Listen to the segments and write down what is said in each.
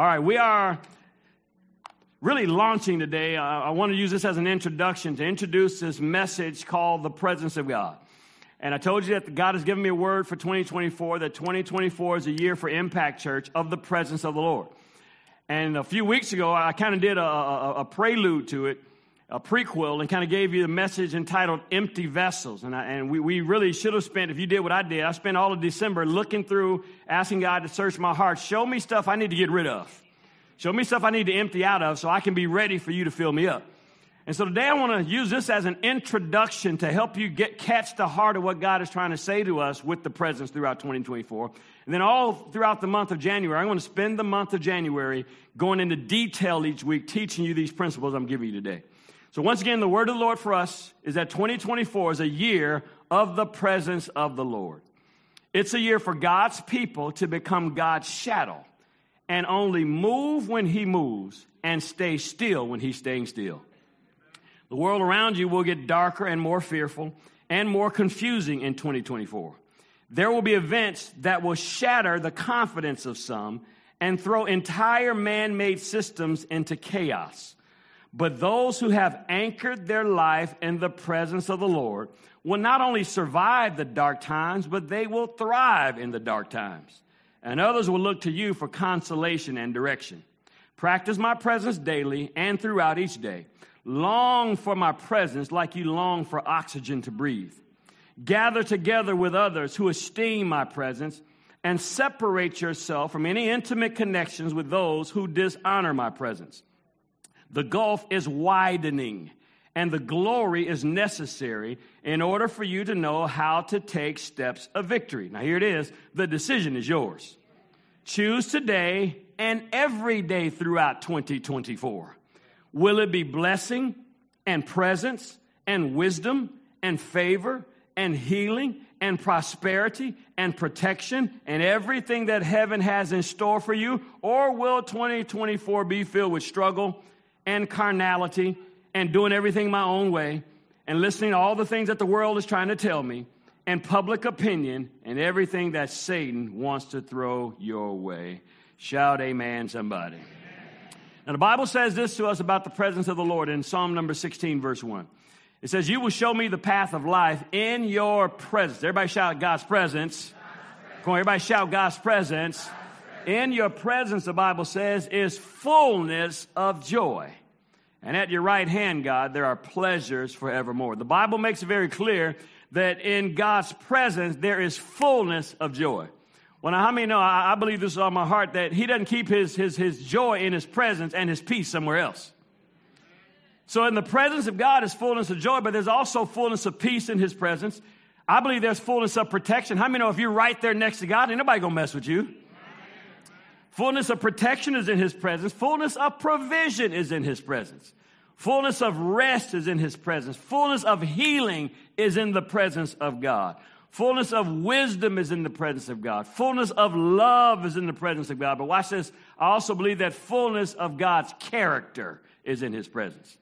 All right, we are really launching today. Uh, I want to use this as an introduction to introduce this message called the presence of God. And I told you that God has given me a word for 2024, that 2024 is a year for Impact Church of the presence of the Lord. And a few weeks ago, I kind of did a, a, a, prelude to it, a prequel, and kind of gave you the message entitled Empty Vessels. And, I, and we, we really should have spent, if you did what I did, I spent all of December looking through, asking God to search my heart, show me stuff I need to get rid of. Show me stuff I need to empty out of so I can be ready for you to fill me up. And so today I want to use this as an introduction to help you get catch the heart of what God is trying to say to us with the presence throughout 2024. And then all throughout the month of January, I'm going to spend the month of January going into detail each week, teaching you these principles I'm giving you today. So once again, the word of the Lord for us is that 2024 is a year of the presence of the Lord. It's a year for God's people to become God's shadow and only move when he moves and stay still when he's staying still. The world around you will get darker and more fearful and more confusing in 2024. There will be events that will shatter the confidence of some and throw entire man made systems into chaos. But those who have anchored their life in the presence of the Lord will not only survive the dark times, but they will thrive in the dark times and others will look to you for consolation and direction. Practice my presence daily and throughout each day. Long for my presence like you long for oxygen to breathe. Gather together with others who esteem my presence and separate yourself from any intimate connections with those who dishonor my presence. The gulf is widening and the glory is necessary in order for you to know how to take steps of victory. Now, here it is the decision is yours. Choose today and every day throughout 2024. Will it be blessing and presence and wisdom and favor and healing and prosperity and protection and everything that heaven has in store for you? Or will 2024 be filled with struggle and carnality and doing everything my own way and listening to all the things that the world is trying to tell me and public opinion and everything that Satan wants to throw your way. Shout amen, somebody. Now, the Bible says this to us about the presence of the Lord in Psalm number 16, verse 1. It says, You will show me the path of life in your presence. Everybody shout God's presence. Come on, everybody shout God's presence. In your presence, the Bible says, is fullness of joy. And at your right hand, God, there are pleasures forevermore. The Bible makes it very clear that in God's presence, there is fullness of joy. Well, now, how many know? I, I believe this is on my heart that He doesn't keep his, his, his joy in His presence and His peace somewhere else. So, in the presence of God is fullness of joy, but there's also fullness of peace in His presence. I believe there's fullness of protection. How many know if you're right there next to God, ain't nobody gonna mess with you? Fullness of protection is in his presence. Fullness of provision is in his presence. Fullness of rest is in his presence. Fullness of healing is in the presence of God. Fullness of wisdom is in the presence of God. Fullness of love is in the presence of God. But watch this. I also believe that fullness of God's character is in his presence.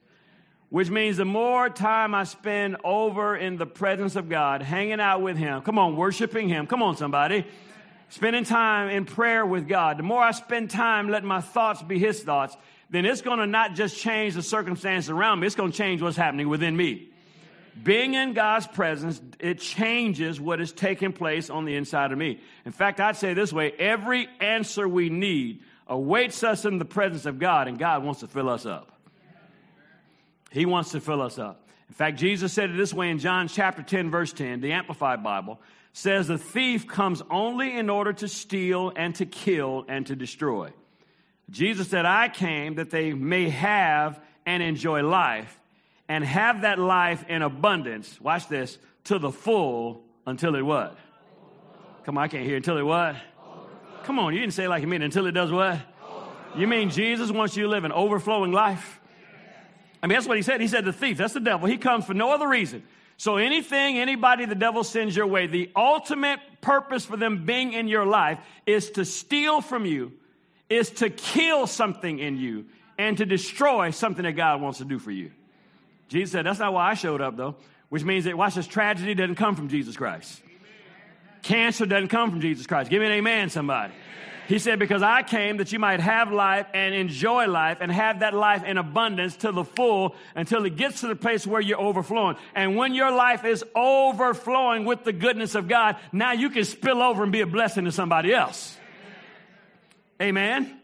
Which means the more time I spend over in the presence of God, hanging out with him, come on, worshiping him, come on, somebody spending time in prayer with God, the more I spend time letting my thoughts be His thoughts, then it's going to not just change the circumstances around me, it's going to change what's happening within me. Being in God's presence, it changes what is taking place on the inside of me. In fact, I'd say this way every answer we need awaits us in the presence of God, and God wants to fill us up. He wants to fill us up. In fact, Jesus said it this way in John chapter 10, verse 10, the Amplified Bible says the thief comes only in order to steal and to kill and to destroy. Jesus said, I came that they may have and enjoy life and have that life in abundance. Watch this to the full until it what? Come on, I can't hear until it what? Come on, you didn't say like you mean until it does what? You mean Jesus wants you to live an overflowing life? I mean, that's what he said. He said the thief, that's the devil. He comes for no other reason so, anything, anybody the devil sends your way, the ultimate purpose for them being in your life is to steal from you, is to kill something in you, and to destroy something that God wants to do for you. Jesus said, That's not why I showed up, though, which means that, watch this, tragedy doesn't come from Jesus Christ. Cancer doesn't come from Jesus Christ. Give me an amen, somebody. He said, Because I came that you might have life and enjoy life and have that life in abundance to the full until it gets to the place where you're overflowing. And when your life is overflowing with the goodness of God, now you can spill over and be a blessing to somebody else. Amen.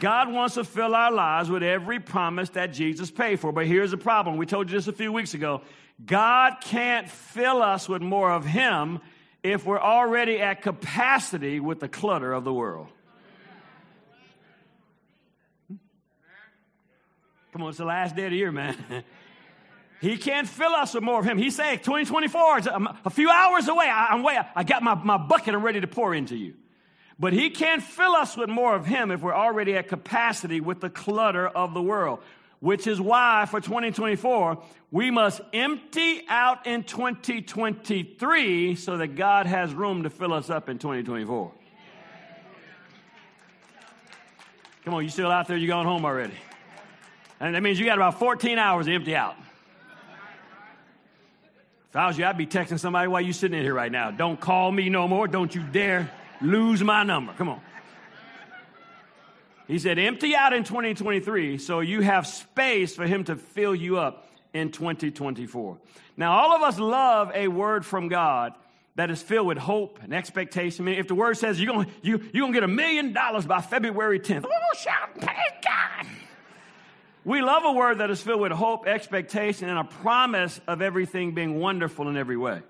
God wants to fill our lives with every promise that Jesus paid for. But here's the problem. We told you this a few weeks ago. God can't fill us with more of Him if we're already at capacity with the clutter of the world. Come on, it's the last day of the year, man. he can't fill us with more of him. He's saying 2024 is a, few hours away. I, am way, I got my, my bucket, ready to pour into you. But he can't fill us with more of him if we're already at capacity with the clutter of the world. Which is why for 2024, we must empty out in 2023 so that God has room to fill us up in 2024. Come on, you still out there? You going home already? And that means you got about 14 hours to empty out. If I was you, I'd be texting somebody while you sitting in here right now. Don't call me no more. Don't you dare lose my number. Come on. He said, empty out in 2023 so you have space for him to fill you up in 2024. Now, all of us love a word from God that is filled with hope and expectation. I mean, if the word says you're going you, you're gonna get a million dollars by February 10th, oh, shout, praise God. We love a word that is filled with hope, expectation, and a promise of everything being wonderful in every way.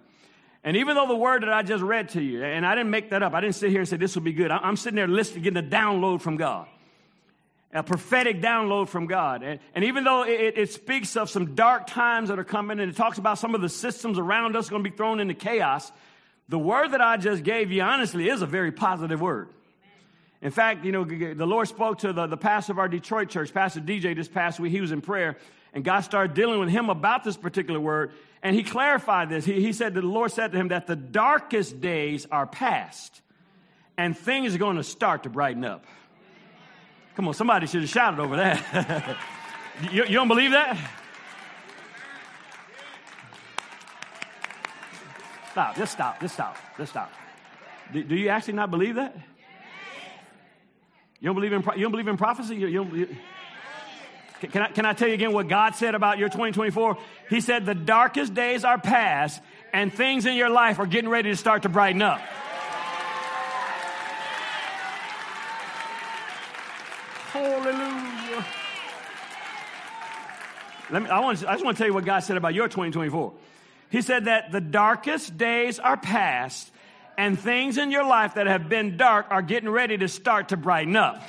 And even though the word that I just read to you, and I didn't make that up, I didn't sit here and say this will be good. I'm sitting there listening, getting a download from God, a prophetic download from God. And, and even though it, it, speaks of some dark times that are coming, and it talks about some of the systems around us going to be thrown into chaos, the word that I just gave you, honestly, is a very positive word. In fact, you know, the Lord spoke to the, the pastor of our Detroit church, Pastor DJ, this past week. He was in prayer, and God started dealing with him about this particular word. And he clarified this. He, he said that the Lord said to him that the darkest days are past, and things are going to start to brighten up. Come on, somebody should have shouted over that. you, you don't believe that? Stop, just stop, just stop, just stop. Do, do you actually not believe that? You don't believe in, you don't believe in prophecy? You, you, you, can, I, can I tell you again what God said about your 2024? He said, The darkest days are past, and things in your life are getting ready to start to brighten up. Hallelujah. Let me, I, want, I just want to tell you what God said about your 2024. He said that the darkest days are past, and things in your life that have been dark are getting ready to start to brighten up.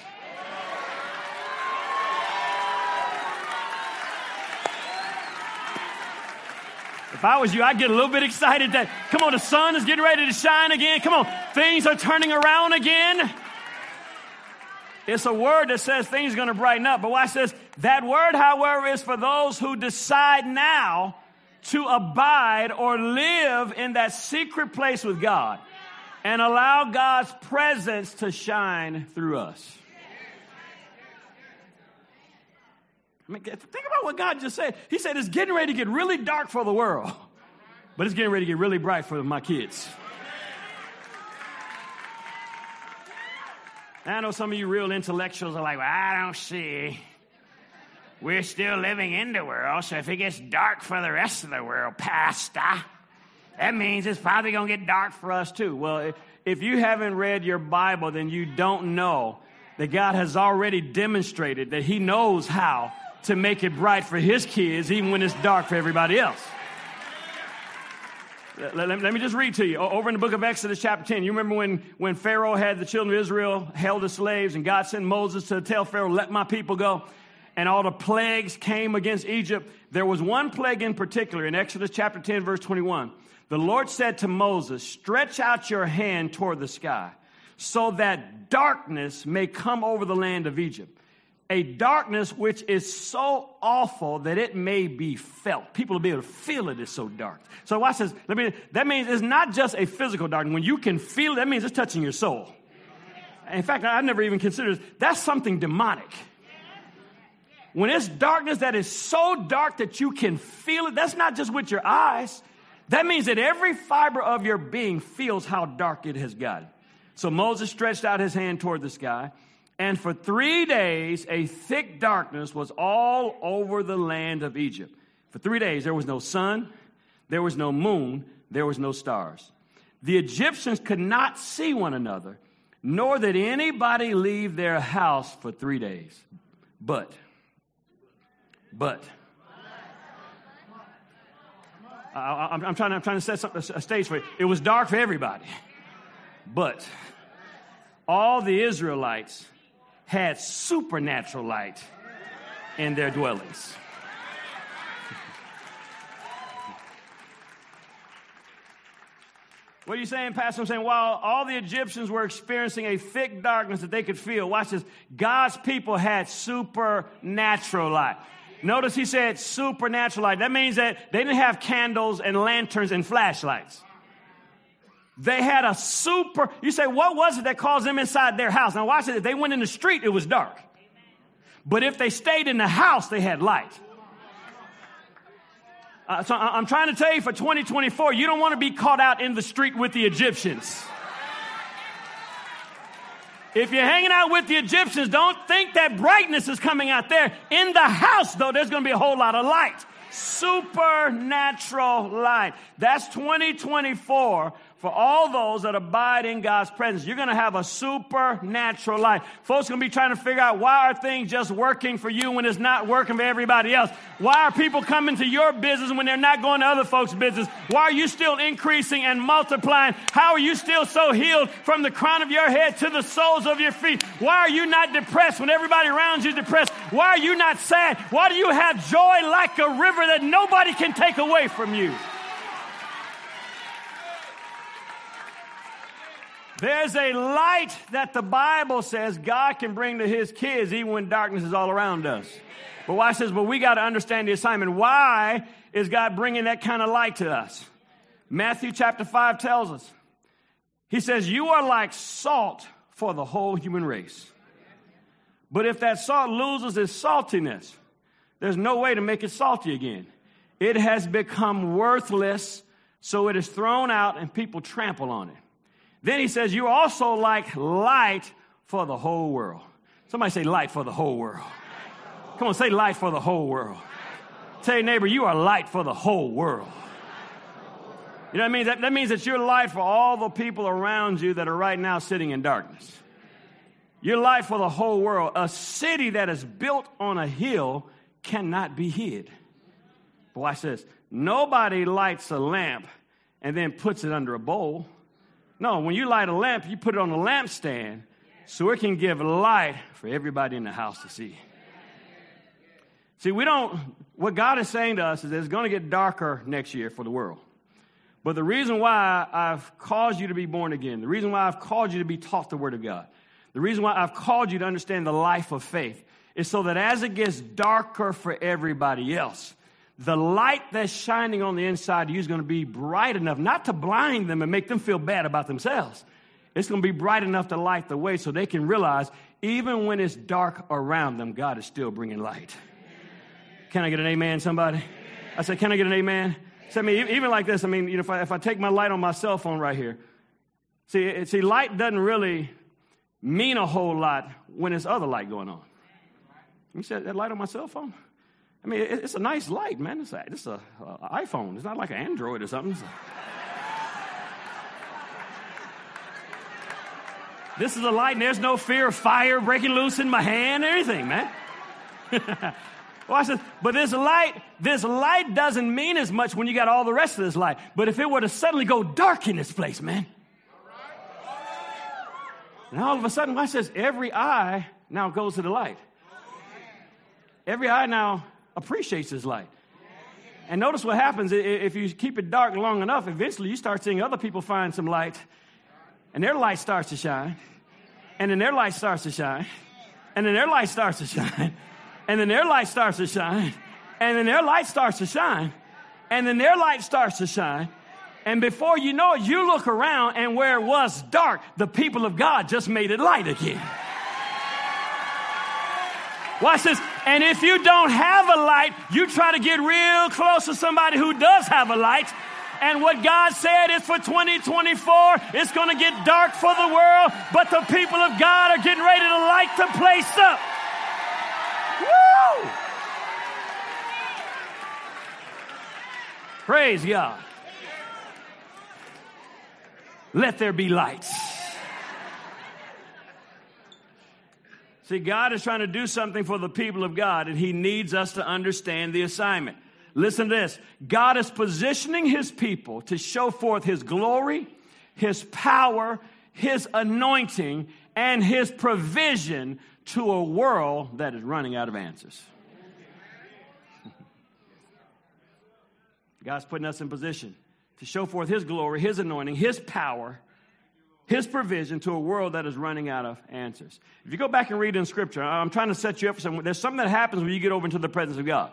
If I was you, I'd get a little bit excited that, come on, the sun is getting ready to shine again. Come on, things are turning around again. It's a word that says things are going to brighten up. But watch says That word, however, is for those who decide now to abide or live in that secret place with God and allow God's presence to shine through us. I mean, think about what God just said. He said it's getting ready to get really dark for the world, but it's getting ready to get really bright for my kids. I know some of you real intellectuals are like, well, I don't see. We're still living in the world, so if it gets dark for the rest of the world, Pastor, that means it's probably going to get dark for us too. Well, if you haven't read your Bible, then you don't know that God has already demonstrated that He knows how to make it bright for His kids, even when it's dark for everybody else. Let, let, let, me just read to you. Over in the book of Exodus, chapter 10, you remember when, when Pharaoh had the children of Israel held as slaves, and God sent Moses to tell Pharaoh, Let my people go. And all the plagues came against Egypt. There was one plague in particular in Exodus chapter 10, verse 21. The Lord said to Moses, Stretch out your hand toward the sky, so that darkness may come over the land of Egypt. A darkness which is so awful that it may be felt. People will be able to feel it is so dark. So watch this. Let me, that means it's not just a physical darkness. When you can feel it, that means it's touching your soul. In fact, I've never even considered that's something demonic. When it's darkness that is so dark that you can feel it, that's not just with your eyes. That means that every fiber of your being feels how dark it has gotten. So Moses stretched out his hand toward the sky, and for three days a thick darkness was all over the land of Egypt. For three days there was no sun, there was no moon, there was no stars. The Egyptians could not see one another, nor did anybody leave their house for three days. But, but, I, am trying, I'm trying to set something a stage for you. It was dark for everybody. But all the Israelites had supernatural light in their dwellings. What are you saying, Pastor? I'm saying while all the Egyptians were experiencing a thick darkness that they could feel, watch this, God's people had supernatural light. Notice he said supernatural light. That means that they didn't have candles and lanterns and flashlights. They had a super, you say, what was it that caused them inside their house? Now watch it. If they went in the street, it was dark. But if they stayed in the house, they had light. Uh, so I'm trying to tell you for 2024, you don't want to be caught out in the street with the Egyptians. If you're hanging out with the Egyptians, don't think that brightness is coming out there. In the house, though, there's going to be a whole lot of light. Supernatural light. That's 2024 for all those that abide in God's presence. You're going to have a supernatural life. Folks going to be trying to figure out why are things just working for you when it's not working for everybody else? Why are people coming to your business when they're not going to other folks' business? Why are you still increasing and multiplying? How are you still so healed from the crown of your head to the soles of your feet? Why are you not depressed when everybody around you is depressed? Why are you not sad? Why do you have joy like a river that nobody can take away from you? There's a light that the Bible says God can bring to his kids even when darkness is all around us. But why says, but we got to understand the assignment. Why is God bringing that kind of light to us? Matthew chapter 5 tells us. He says, You are like salt for the whole human race. But if that salt loses its saltiness, there's no way to make it salty again. It has become worthless, so it is thrown out and people trample on it. Then he says, You're also like light for the whole world. Somebody say, Light for the whole world. Come on, say light for the whole world. Tell your neighbor, you are light for the whole world. You know what I mean? That, that means that you're light for all the people around you that are right now sitting in darkness. You're light for the whole world. A city that is built on a hill cannot be hid. Watch this. Nobody lights a lamp and then puts it under a bowl. No, when you light a lamp, you put it on a lampstand so it can give light for everybody in the house to see. See, we don't, what God is saying to us is it's going to get darker next year for the world. But the reason why I've caused you to be born again, the reason why I've called you to be taught the Word of God, the reason why I've called you to understand the life of faith is so that as it gets darker for everybody else, the light that's shining on the inside of you is going to be bright enough, not to blind them and make them feel bad about themselves. It's going to be bright enough to light the way so they can realize even when it's dark around them, God is still bringing light. Can I get an amen, somebody? I said, Can I get an amen? So, I mean, even like this, I mean, you know, if I, if I take my light on my cell phone right here, see, see, light doesn't really mean a whole lot when there's other light going on. You said that light on my cell phone? I mean, it's a nice light, man. It's a, it's a, a iPhone. It's not like an Android or something. this is a light, and there's no fear of fire breaking loose in my hand or anything, man. I said, but this light, this light doesn't mean as much when you got all the rest of this light. But if it were to suddenly go dark in this place, man. And all of a sudden, watch this, every eye now goes to the light. Every eye now appreciates his light. And notice what happens if you keep it dark long enough, eventually you start seeing other people find some light, and their light starts to shine, and then their light starts to shine, and then their light starts to shine, and then their light starts to shine, and then their light starts to shine, and then their light starts to shine. And before you know it, you look around, and where it was dark, the people of God just made it light again. Watch this. And if you don't have a light, you try to get real close to somebody who does have a light, And what God said is for 2024, it's going to get dark for the world, but the people of God are getting ready to light the place up. Woo! Praise God. Let there be lights. See, God is trying to do something for the people of God, and He needs us to understand the assignment. Listen to this God is positioning His people to show forth His glory, His power, His anointing, and His provision to a world that is running out of answers. God's putting us in position to show forth His glory, His anointing, His power, His provision to a world that is running out of answers. If you go back and read in Scripture, I'm trying to set you up for something. There's something that happens when you get over into the presence of God.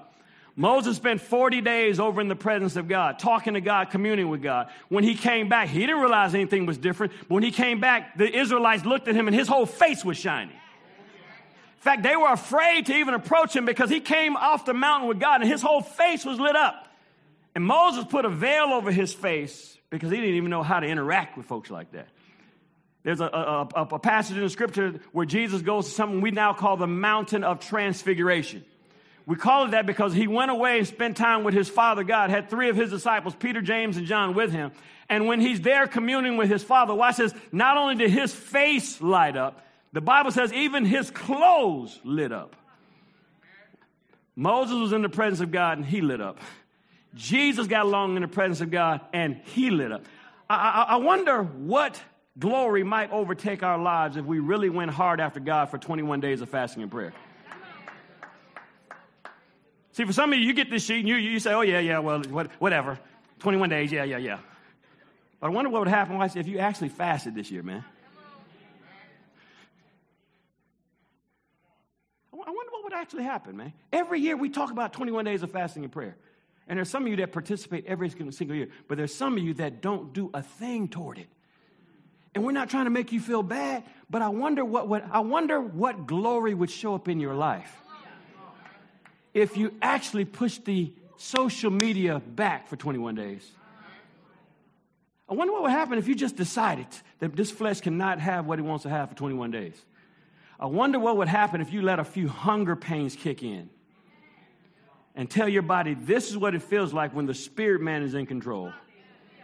Moses spent 40 days over in the presence of God, talking to God, communing with God. When he came back, he didn't realize anything was different. But when he came back, the Israelites looked at him and his whole face was shining. In fact, they were afraid to even approach him because he came off the mountain with God and his whole face was lit up. And Moses put a veil over his face because he didn't even know how to interact with folks like that. There's a, a, a, passage in the scripture where Jesus goes to something we now call the mountain of transfiguration. We call it that because he went away and spent time with his father God, had three of his disciples, Peter, James, and John, with him. And when he's there communing with his father, watch this, not only did his face light up, the Bible says even his clothes lit up. Moses was in the presence of God and he lit up. Jesus got along in the presence of God and he lit up. I, I, I wonder what glory might overtake our lives if we really went hard after God for 21 days of fasting and prayer. See, for some of you, you get this sheet and you, you say, oh, yeah, yeah, well, whatever. 21 days, yeah, yeah, yeah. But I wonder what would happen if you actually fasted this year, man. I wonder what would actually happen, man. Every year we talk about 21 days of fasting and prayer. And there's some of you that participate every single year, but there's some of you that don't do a thing toward it. And we're not trying to make you feel bad, but I wonder what, what I wonder what glory would show up in your life if you actually push the social media back for 21 days. I wonder what would happen if you just decided that this flesh cannot have what it wants to have for 21 days. I wonder what would happen if you let a few hunger pains kick in and tell your body, this is what it feels like when the spirit man is in control.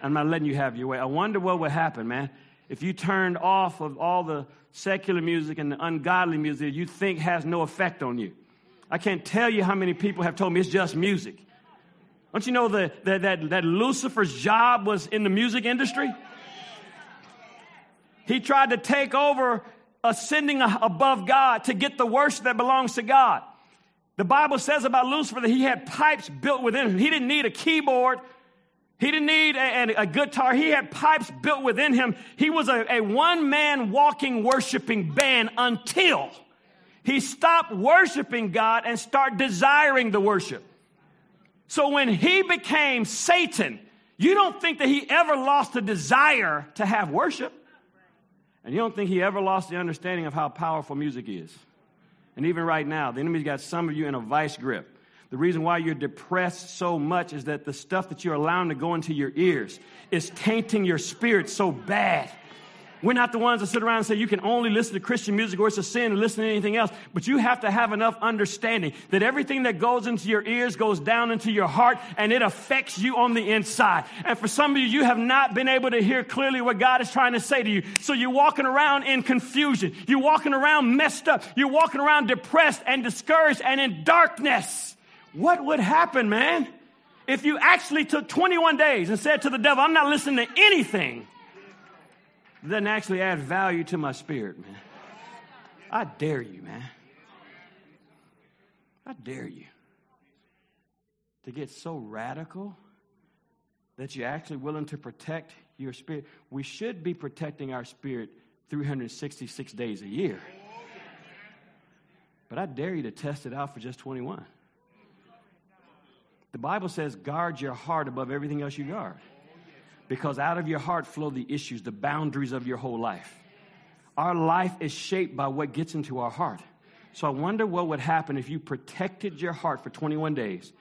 I'm not letting you have your way. I wonder what would happen, man, if you turned off of all the secular music and the ungodly music you think has no effect on you. I can't tell you how many people have told me it's just music. Don't you know that, that, that, that Lucifer's job was in the music industry? He tried to take over ascending above God to get the worship that belongs to God. The Bible says about Lucifer that he had pipes built within him. He didn't need a keyboard. He didn't need a, a guitar. He had pipes built within him. He was a, a one man walking, worshiping band until he stopped worshiping God and started desiring the worship. So when he became Satan, you don't think that he ever lost the desire to have worship. And you don't think he ever lost the understanding of how powerful music is. And even right now, the enemy's got some of you in a vice grip. The reason why you're depressed so much is that the stuff that you're allowing to go into your ears is tainting your spirit so bad. We're not the ones that sit around and say you can only listen to Christian music or it's a sin to listen to anything else. But you have to have enough understanding that everything that goes into your ears goes down into your heart and it affects you on the inside. And for some of you, you have not been able to hear clearly what God is trying to say to you. So you're walking around in confusion. You're walking around messed up. You're walking around depressed and discouraged and in darkness. What would happen, man? If you actually took 21 days and said to the devil, I'm not listening to anything doesn't actually add value to my spirit, man. I dare you, man. I dare you to get so radical that you're actually willing to protect your spirit. We should be protecting our spirit 366 days a year. But I dare you to test it out for just 21. The Bible says, guard your heart above everything else you guard because out of your heart flow the issues, the boundaries of your whole life. Our life is shaped by what gets into our heart. So I wonder what would happen if you protected your heart for 21 days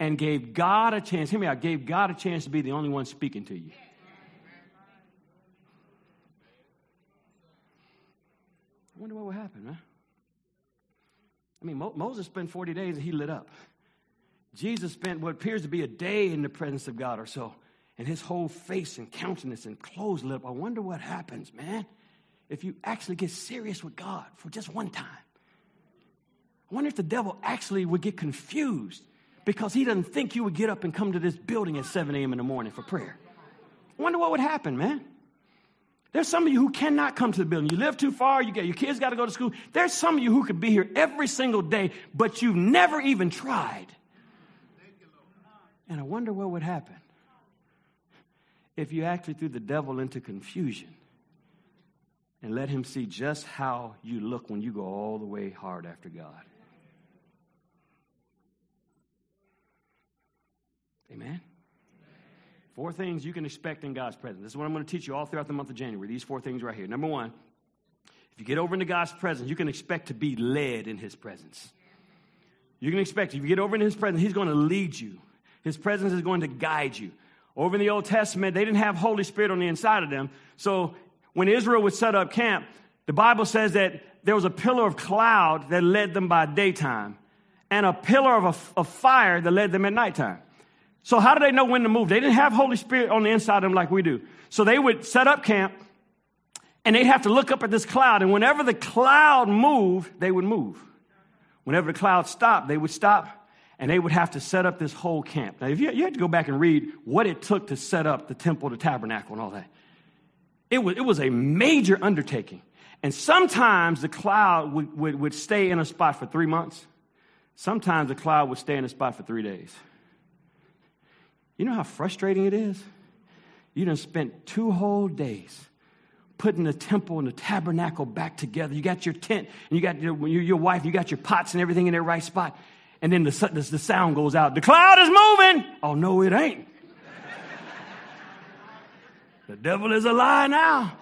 and gave God a chance. Hear me out. Gave God a chance to be the only one speaking to you. I wonder what would happen, man. I mean, Mo- Moses spent 40 days and he lit up. Jesus spent what appears to be a day in the presence of God or so, and his whole face and countenance and clothes lit up. I wonder what happens, man, if you actually get serious with God for just one time. I wonder if the devil actually would get confused because he doesn't think you would get up and come to this building at 7 a.m. in the morning for prayer. I wonder what would happen, man. There's some of you who cannot come to the building. You live too far, you get your kids got to go to school. There's some of you who could be here every single day, but you've never even tried. And I wonder what would happen if you actually threw the devil into confusion and let him see just how you look when you go all the way hard after God. Amen. Four things you can expect in God's presence. This is what I'm going to teach you all throughout the month of January. These four things right here. Number one, if you get over into God's presence, you can expect to be led in His presence. You can expect, if you get over into His presence, He's going to lead you. His presence is going to guide you. Over in the Old Testament, they didn't have Holy Spirit on the inside of them. So when Israel would set up camp, the Bible says that there was a pillar of cloud that led them by daytime and a pillar of, a, of fire that led them at nighttime. So how do they know when to move? They didn't have Holy Spirit on the inside of them like we do. So they would set up camp and they'd have to look up at this cloud. And whenever the cloud moved, they would move. Whenever the cloud stopped, they would stop and they would have to set up this whole camp. Now, if you, you had to go back and read what it took to set up the temple, the tabernacle, and all that, it was, it was a major undertaking. And sometimes the cloud would, would, would stay in a spot for three months. Sometimes the cloud would stay in a spot for three days. You know how frustrating it is? You done spent two whole days putting the temple and the tabernacle back together. You got your tent and you got your, your wife, you got your pots and everything in their right spot. And then the, the, the sound goes out. The cloud is moving. Oh, no, it ain't. the devil is a lie now.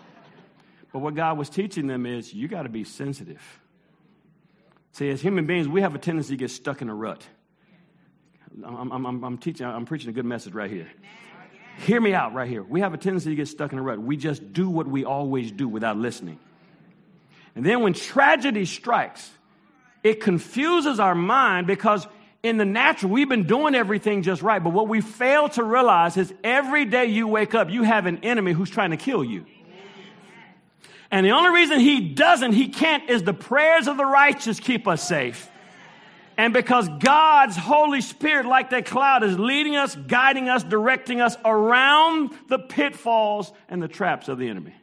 But what God was teaching them is you got to be sensitive. See, as human beings, we have a tendency to get stuck in a rut. I'm, I'm, I'm, teaching, I'm preaching a good message right here. Hear me out right here. We have a tendency to get stuck in a rut. We just do what we always do without listening. And then when tragedy strikes, it confuses our mind because in the natural, we've been doing everything just right. But what we fail to realize is every day you wake up, you have an enemy who's trying to kill you. And the only reason he doesn't, he can't, is the prayers of the righteous keep us safe. And because God's Holy Spirit, like that cloud, is leading us, guiding us, directing us around the pitfalls and the traps of the enemy.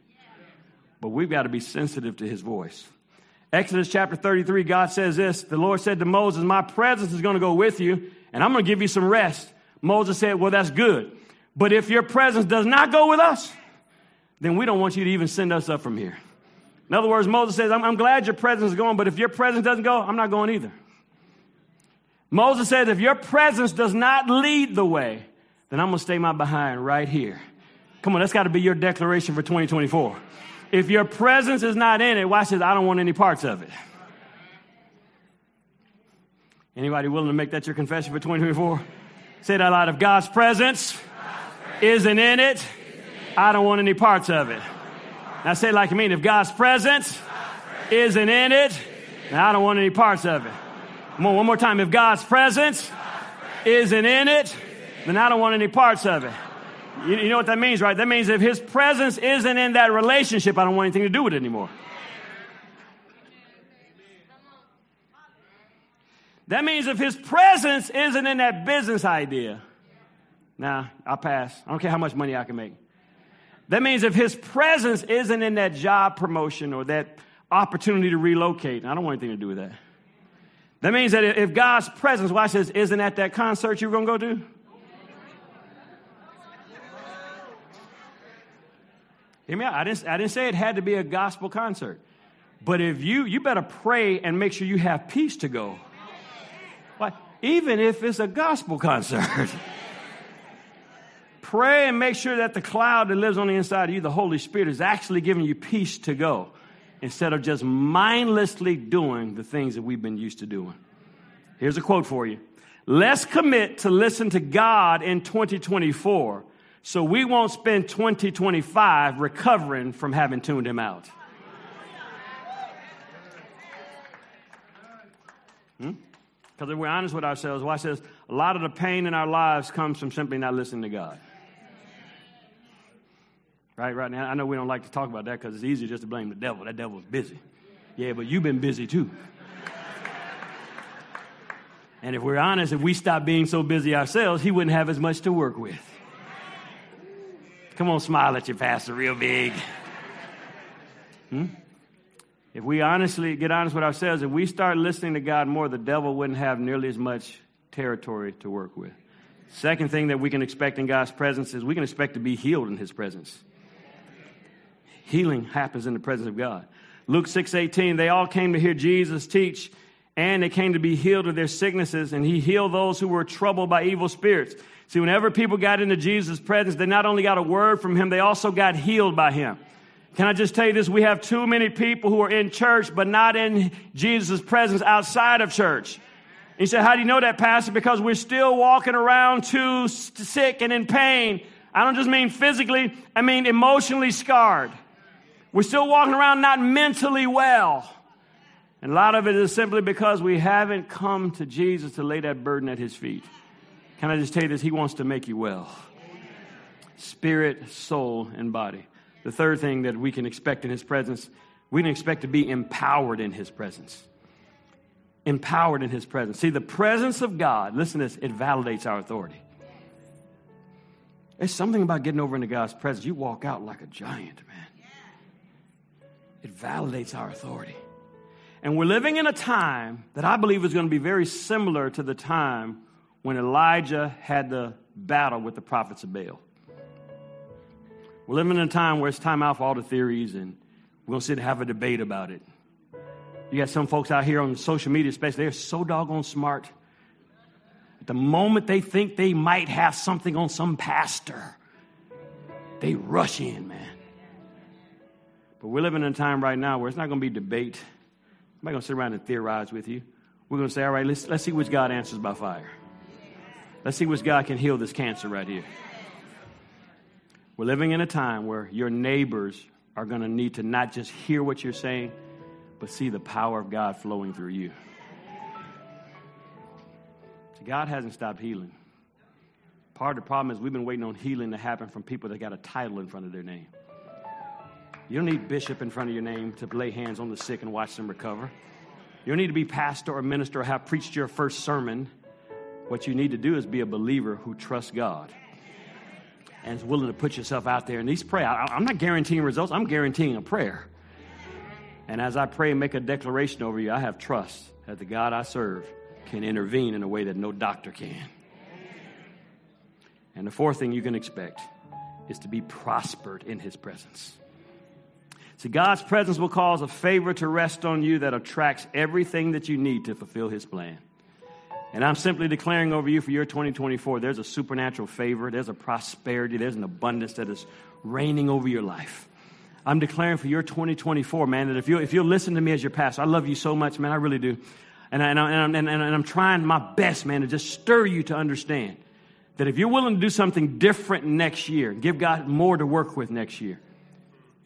But we've got to be sensitive to his voice. Exodus chapter 33, God says this The Lord said to Moses, My presence is going to go with you, and I'm going to give you some rest. Moses said, Well, that's good. But if your presence does not go with us, then we don't want you to even send us up from here. In other words, Moses says, I'm, I'm glad your presence is going, but if your presence doesn't go, I'm not going either. Moses says, if your presence does not lead the way, then I'm going to stay my behind right here. Come on, that's got to be your declaration for 2024. If your presence is not in it, watch this, I don't want any parts of it. Anybody willing to make that your confession for 2024? Say that out of God's presence, God's presence isn't in it. I don't want any parts of it. Now say it like you mean. If God's presence, isn't in it, I don't want any parts of it. Come on, One more time. If God's presence isn't in it, then I don't want any parts of it. You, you know what that means, right? That means if His presence isn't in that relationship, I don't want anything to do with it anymore. That means if his presence isn't in that business idea, now nah, I'll pass. I don't care how much money I can make. That means if his presence isn't in that job promotion or that opportunity to relocate, I don't want anything to do with that. That means that if God's presence, watch this, isn't at that concert you're going to go to? Hear me out. I didn't, I didn't say it had to be a gospel concert. But if you, you better pray and make sure you have peace to go. Why? Even if it's a gospel concert. pray and make sure that the cloud that lives on the inside of you, the Holy Spirit, is actually giving you peace to go instead of just mindlessly doing the things that we've been used to doing. Here's a quote for you Let's commit to listen to God in 2024 so we won't spend 2025 recovering from having tuned him out. Because hmm? if we're honest with ourselves, watch this. A lot of the pain in our lives comes from simply not listening to God. Right, right now, I know we don't like to talk about that because it's easier just to blame the devil. That devil's busy. Yeah, but you've been busy too. And if we're honest, if we stopped being so busy ourselves, he wouldn't have as much to work with. Come on, smile at your pastor real big. Hmm? If we honestly get honest with ourselves, if we start listening to God more, the devil wouldn't have nearly as much territory to work with. Second thing that we can expect in God's presence is we can expect to be healed in his presence. Healing happens in the presence of God. Luke 6:18, they all came to hear Jesus teach and they came to be healed of their sicknesses, and he healed those who were troubled by evil spirits. See, whenever people got into Jesus' presence, they not only got a word from him, they also got healed by him. Can I just tell you this? We have too many people who are in church, but not in Jesus' presence outside of church. And you say, How do you know that, Pastor? Because we're still walking around too sick and in pain. I don't just mean physically, I mean emotionally scarred. We're still walking around not mentally well. And a lot of it is simply because we haven't come to Jesus to lay that burden at his feet. Can I just tell you this? He wants to make you well spirit, soul, and body. The third thing that we can expect in his presence, we can expect to be empowered in his presence. Empowered in his presence. See, the presence of God, listen to this, it validates our authority. There's something about getting over into God's presence. You walk out like a giant, man. It validates our authority. And we're living in a time that I believe is going to be very similar to the time when Elijah had the battle with the prophets of Baal. We're living in a time where it's time out for all the theories and we're going to sit and have a debate about it. You got some folks out here on social media space, they're so doggone smart. At the moment they think they might have something on some pastor, they rush in, man. But we're living in a time right now where it's not going to be debate. I'm not going to sit around and theorize with you. We're going to say, all right, let's, let's see which God answers by fire. Let's see which God can heal this cancer right here. We're living in a time where your neighbors are going to need to not just hear what you're saying, but see the power of God flowing through you. God hasn't stopped healing. Part of the problem is we've been waiting on healing to happen from people that got a title in front of their name. You don't need bishop in front of your name to lay hands on the sick and watch them recover. You don't need to be pastor or minister or have preached your first sermon. What you need to do is be a believer who trusts God and is willing to put yourself out there. And these pray. I, I'm not guaranteeing results. I'm guaranteeing a prayer. And as I pray and make a declaration over you, I have trust that the God I serve can intervene in a way that no doctor can. And the fourth thing you can expect is to be prospered in his presence. See, God's presence will cause a favor to rest on you that attracts everything that you need to fulfill His plan. And I'm simply declaring over you for your 2024 there's a supernatural favor, there's a prosperity, there's an abundance that is reigning over your life. I'm declaring for your 2024, man, that if you if you'll listen to me as your pastor, I love you so much, man, I really do. And, I, and, I, and, and, and I'm trying my best, man, to just stir you to understand that if you're willing to do something different next year, give God more to work with next year,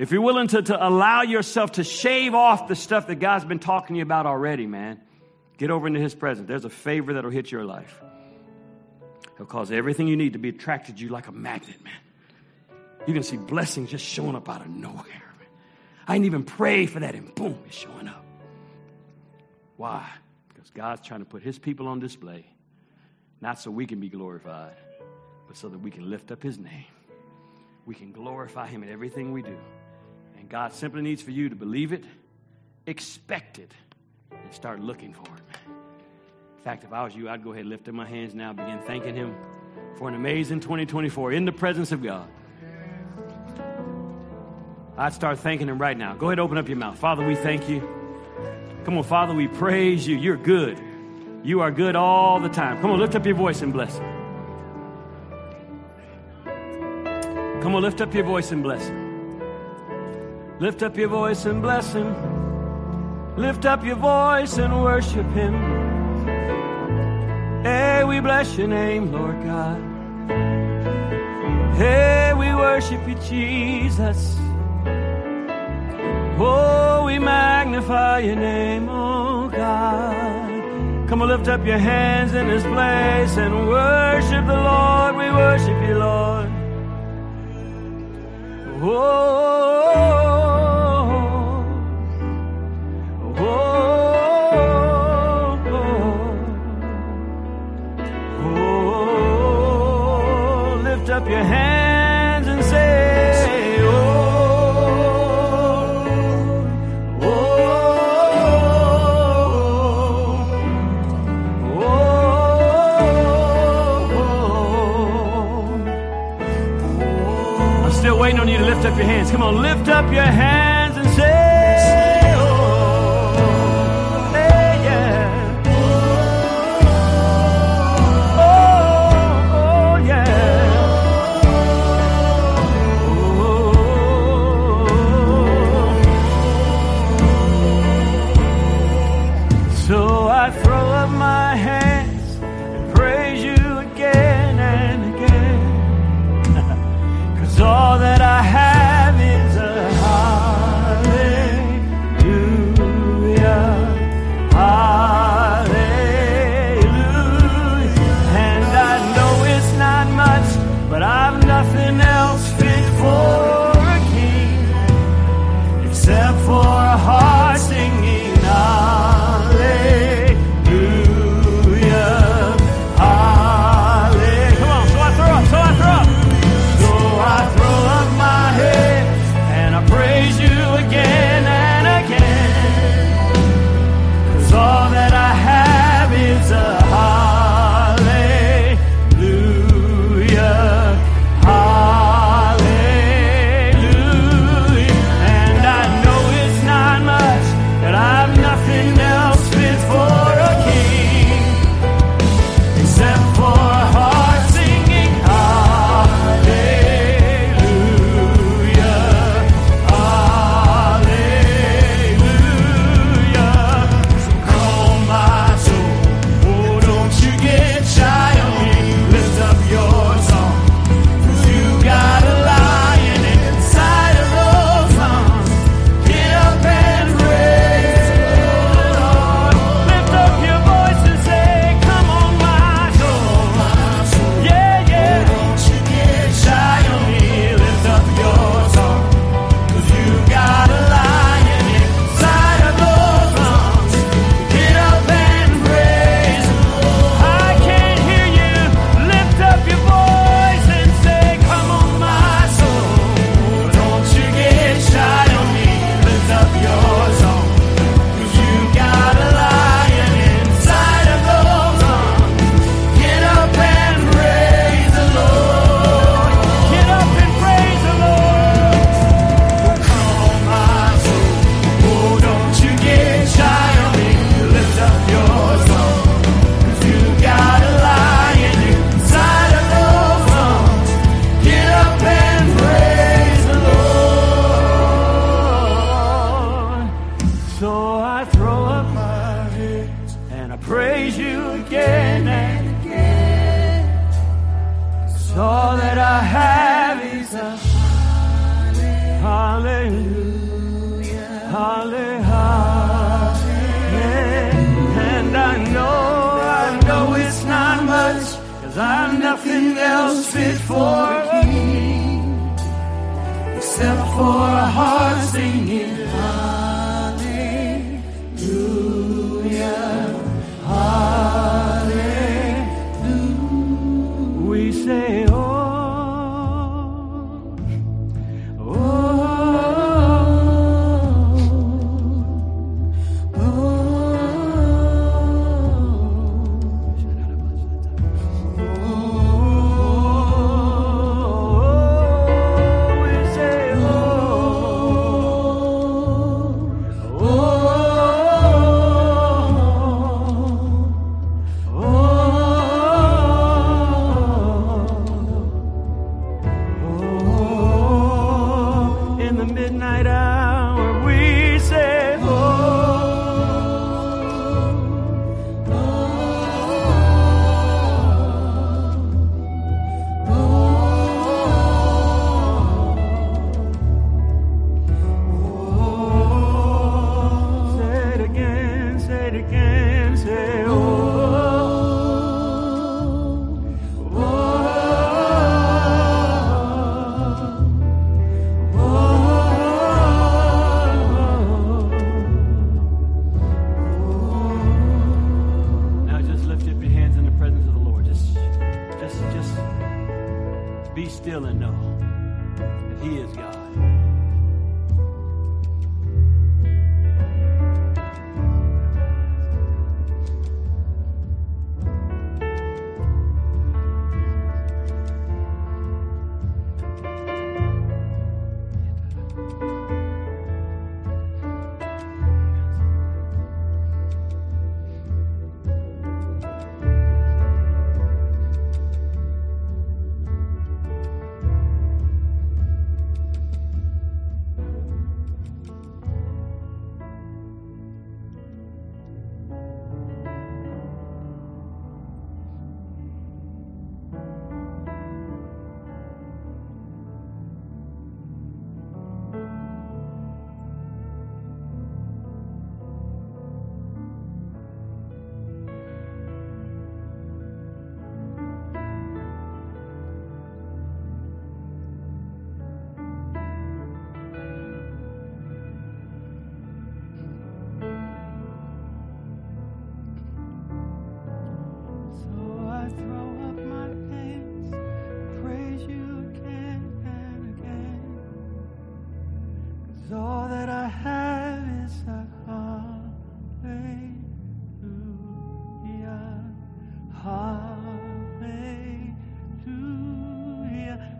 if you're willing to, to allow yourself to shave off the stuff that God's been talking to you about already, man, get over into His presence. There's a favor that'll hit your life. He'll cause everything you need to be attracted to you like a magnet, man. You can see blessings just showing up out of nowhere. Man. I didn't even pray for that, and boom, it's showing up. Why? Because God's trying to put His people on display, not so we can be glorified, but so that we can lift up His name. We can glorify Him in everything we do. And God simply needs for you to believe it, expect it, and start looking for it. In fact, if I was you, I'd go ahead and lift up my hands now, begin thanking Him for an amazing 2024 in the presence of God. I'd start thanking Him right now. Go ahead, open up your mouth. Father, we thank you. Come on, Father, we praise you. You're good. You are good all the time. Come on, lift up your voice and bless Him. Come on, lift up your voice and bless Him. Lift up your voice and bless him. Lift up your voice and worship Him. Hey, we bless your name, Lord God. Hey, we worship you, Jesus. Oh, we magnify your name, oh God. Come on, lift up your hands in this place and worship the Lord. We worship you, Lord. Oh,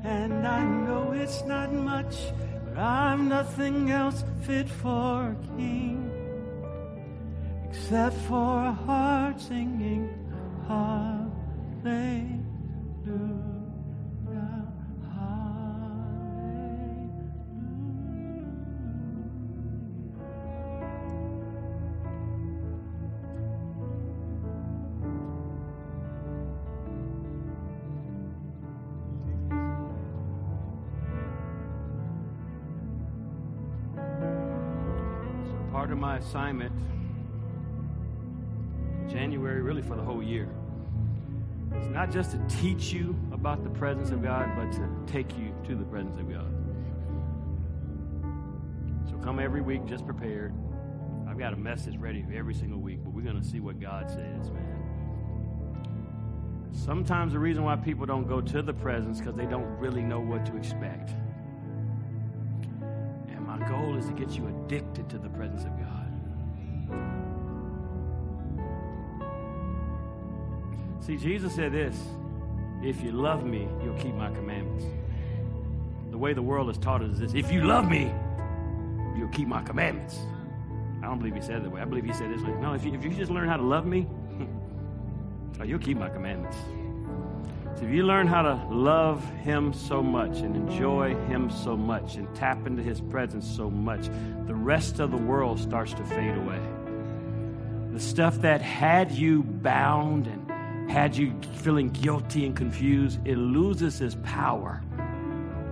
And I know it's not much, but I'm nothing else fit for a king except for a heart singing hallelujah. Assignment, January, really for the whole year, It's not just to teach you about the presence of God, but to take you to the presence of God. So come every week just prepared. I've got a message ready every single week, but we're going to see what God says, man. Sometimes the reason why people don't go to the presence because they don't really know what to expect. And my goal is to get you addicted to the presence of God. See, Jesus said this if you love me, you'll keep my commandments. The way the world has taught us is this if you love me, you'll keep my commandments. I don't believe he said it that way. I believe he said this way. No, if you, if you just learn how to love me, oh, you'll keep my commandments. So if you learn how to love him so much and enjoy him so much and tap into his presence so much, the rest of the world starts to fade away. The stuff that had you bound and had you feeling guilty and confused, it loses its power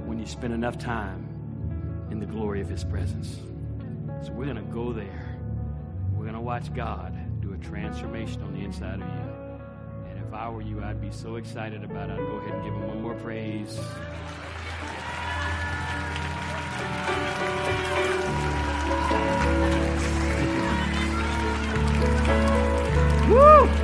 when you spend enough time in the glory of his presence. So we're going to go there. We're going to watch God do a transformation on the inside of you. And if I were you, I'd be so excited about it. I'd go ahead and give him one more praise. Woo!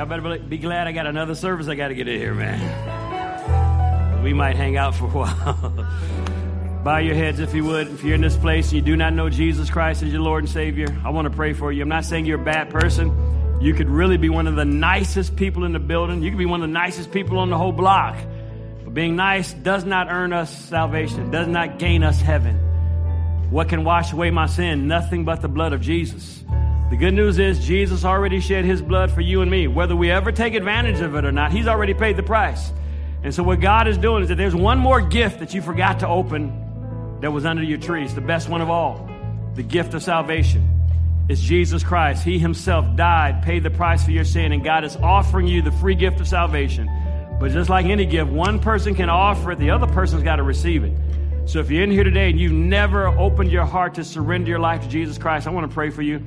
Y'all better be glad I got another service I got to get in here, man. We might hang out for a while. Bow your heads if you would. If you're in this place and you do not know Jesus Christ as your Lord and Savior, I want to pray for you. I'm not saying you're a bad person. You could really be one of the nicest people in the building. You could be one of the nicest people on the whole block. But being nice does not earn us salvation, does not gain us heaven. What can wash away my sin? Nothing but the blood of Jesus. The good news is Jesus already shed his blood for you and me. Whether we ever take advantage of it or not, he's already paid the price. And so what God is doing is that there's one more gift that you forgot to open that was under your tree. It's the best one of all. The gift of salvation. It's Jesus Christ. He himself died, paid the price for your sin, and God is offering you the free gift of salvation. But just like any gift, one person can offer it, the other person's got to receive it. So if you're in here today and you've never opened your heart to surrender your life to Jesus Christ, I want to pray for you.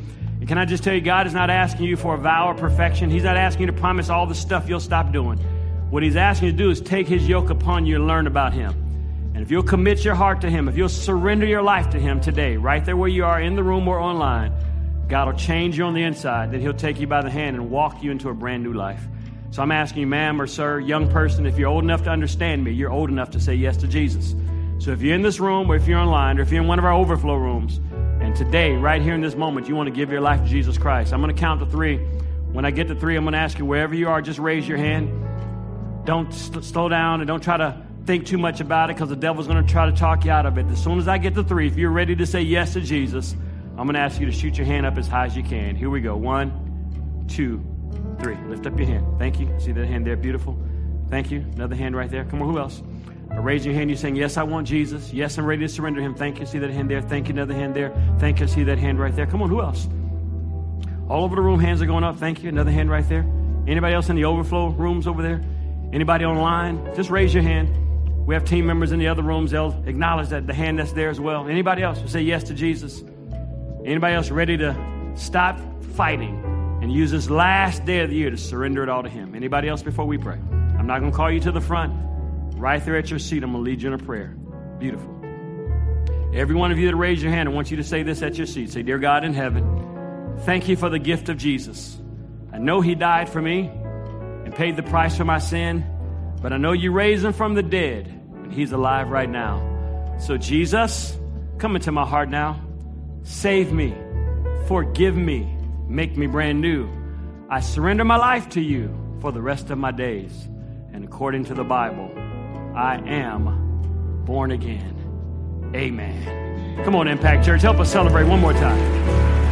And can I just tell you, God is not asking you for a vow of perfection. He's not asking you to promise all the stuff you'll stop doing. What He's asking you to do is take His yoke upon you and learn about Him. And if you'll commit your heart to Him, if you'll surrender your life to Him today, right there where you are in the room or online, God will change you on the inside, then He'll take you by the hand and walk you into a brand new life. So I'm asking you, ma'am or sir, young person, if you're old enough to understand me, you're old enough to say yes to Jesus. So if you're in this room or if you're online or if you're in one of our overflow rooms, and today, right here in this moment, you want to give your life to Jesus Christ, I'm going to count to three. When I get to three, I'm going to ask you, wherever you are, just raise your hand. Don't st- slow down and don't try to think too much about it because the devil's going to try to talk you out of it. As soon as I get to three, if you're ready to say yes to Jesus, I'm going to ask you to shoot your hand up as high as you can. Here we go. One, two, three. Lift up your hand. Thank you. See that hand there? Beautiful. Thank you. Another hand right there. Come on, who else? Raise your hand. You're saying, Yes, I want Jesus. Yes, I'm ready to surrender him. Thank you. See that hand there. Thank you. Another hand there. Thank you. See that hand right there. Come on, who else? All over the room, hands are going up. Thank you. Another hand right there. Anybody else in the overflow rooms over there? Anybody online? Just raise your hand. We have team members in the other rooms. They'll acknowledge that the hand that's there as well. Anybody else who say yes to Jesus? Anybody else ready to stop fighting and use this last day of the year to surrender it all to Him? Anybody else before we pray? I'm not going to call you to the front. Right there at your seat, I'm going to lead you in a prayer. Beautiful. Every one of you that raised your hand, I want you to say this at your seat. Say, Dear God in heaven, thank you for the gift of Jesus. I know He died for me and paid the price for my sin, but I know you raised Him from the dead, and He's alive right now. So, Jesus, come into my heart now. Save me, forgive me, make me brand new. I surrender my life to you for the rest of my days. And according to the Bible, I am born again. Amen. Come on, Impact Church, help us celebrate one more time.